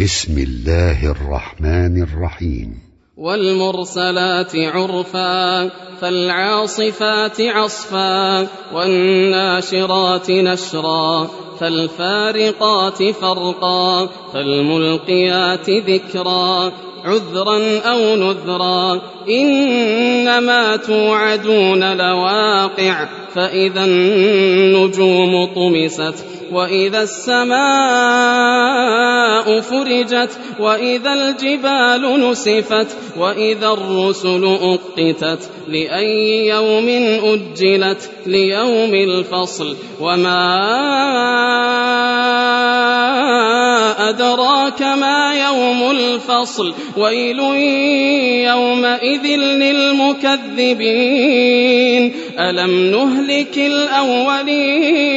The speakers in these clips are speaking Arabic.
بسم الله الرحمن الرحيم. والمرسلات عرفا فالعاصفات عصفا والناشرات نشرا. فالفارقات فرقا فالملقيات ذكرا عذرا أو نذرا. إنما توعدون لواقع فإذا النجوم طمست وإذا السماء فرجت وإذا الجبال نسفت وإذا الرسل أقتت. لأي يوم أجلت؟ ليوم الفصل. وما أدراك ما يوم الفصل ويل يومئذ للمكذبين. ألم نهلك الأولين؟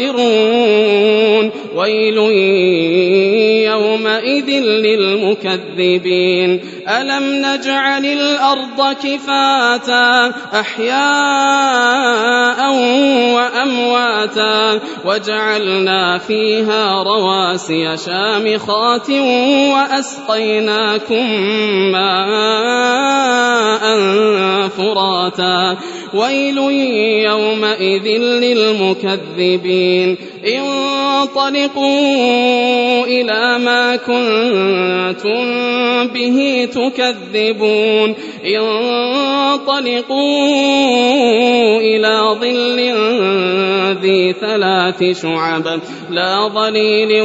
القادرون ويل يومئذ للمكذبين. ألم نجعل الأرض كفاتا أحياء وأمواتا وجعلنا فيها رواسي شامخات وأسقيناكم ماء فراتا. ويل يومئذ للمكذبين. انطلقوا إلى ما كنتم به تكذبون. انطلقوا إلى ظل ذي ثلاث شعب لا ظليل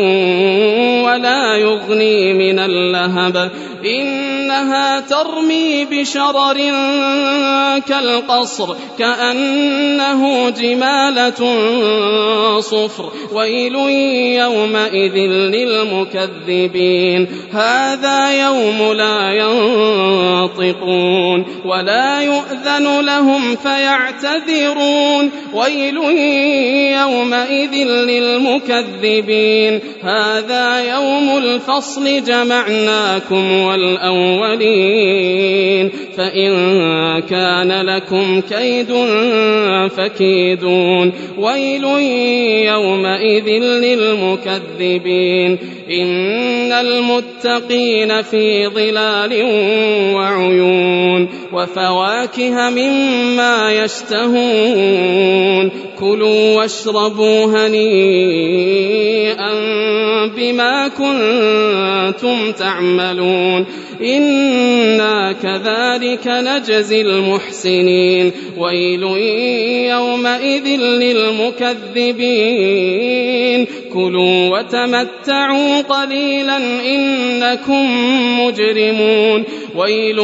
ولا يغني من اللهب. إنها ترمي بشرر كالقصر كأنه جمالة صفر. ويل يومئذ للمكذبين هذا يوم لا ينطقون. ولا يؤذن لهم فيعتذرون. ويل يومئذ للمكذبين. هذا يوم الفصل جمعناكم والأولين. فإن كان لكم كيد فكيدون. ويل يومئذ للمكذبين. إن المتقين في ظلال وعيون. وفواكه مما يشتهون. كلوا واشربوا هنيئا بما كنتم تعملون. إنا كذلك نجزي المحسنين. ويل يومئذ للمكذبين. كلوا وتمتعوا قليلا إنكم مجرمون. ويل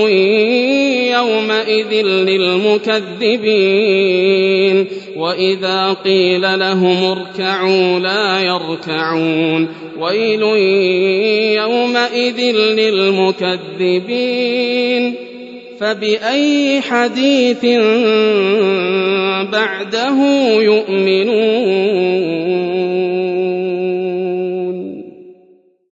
يومئذ للمكذبين. وإذا قيل اركعوا لا يركعون. ويل يومئذ للمكذبين. فبأي حديث بعده يؤمنون؟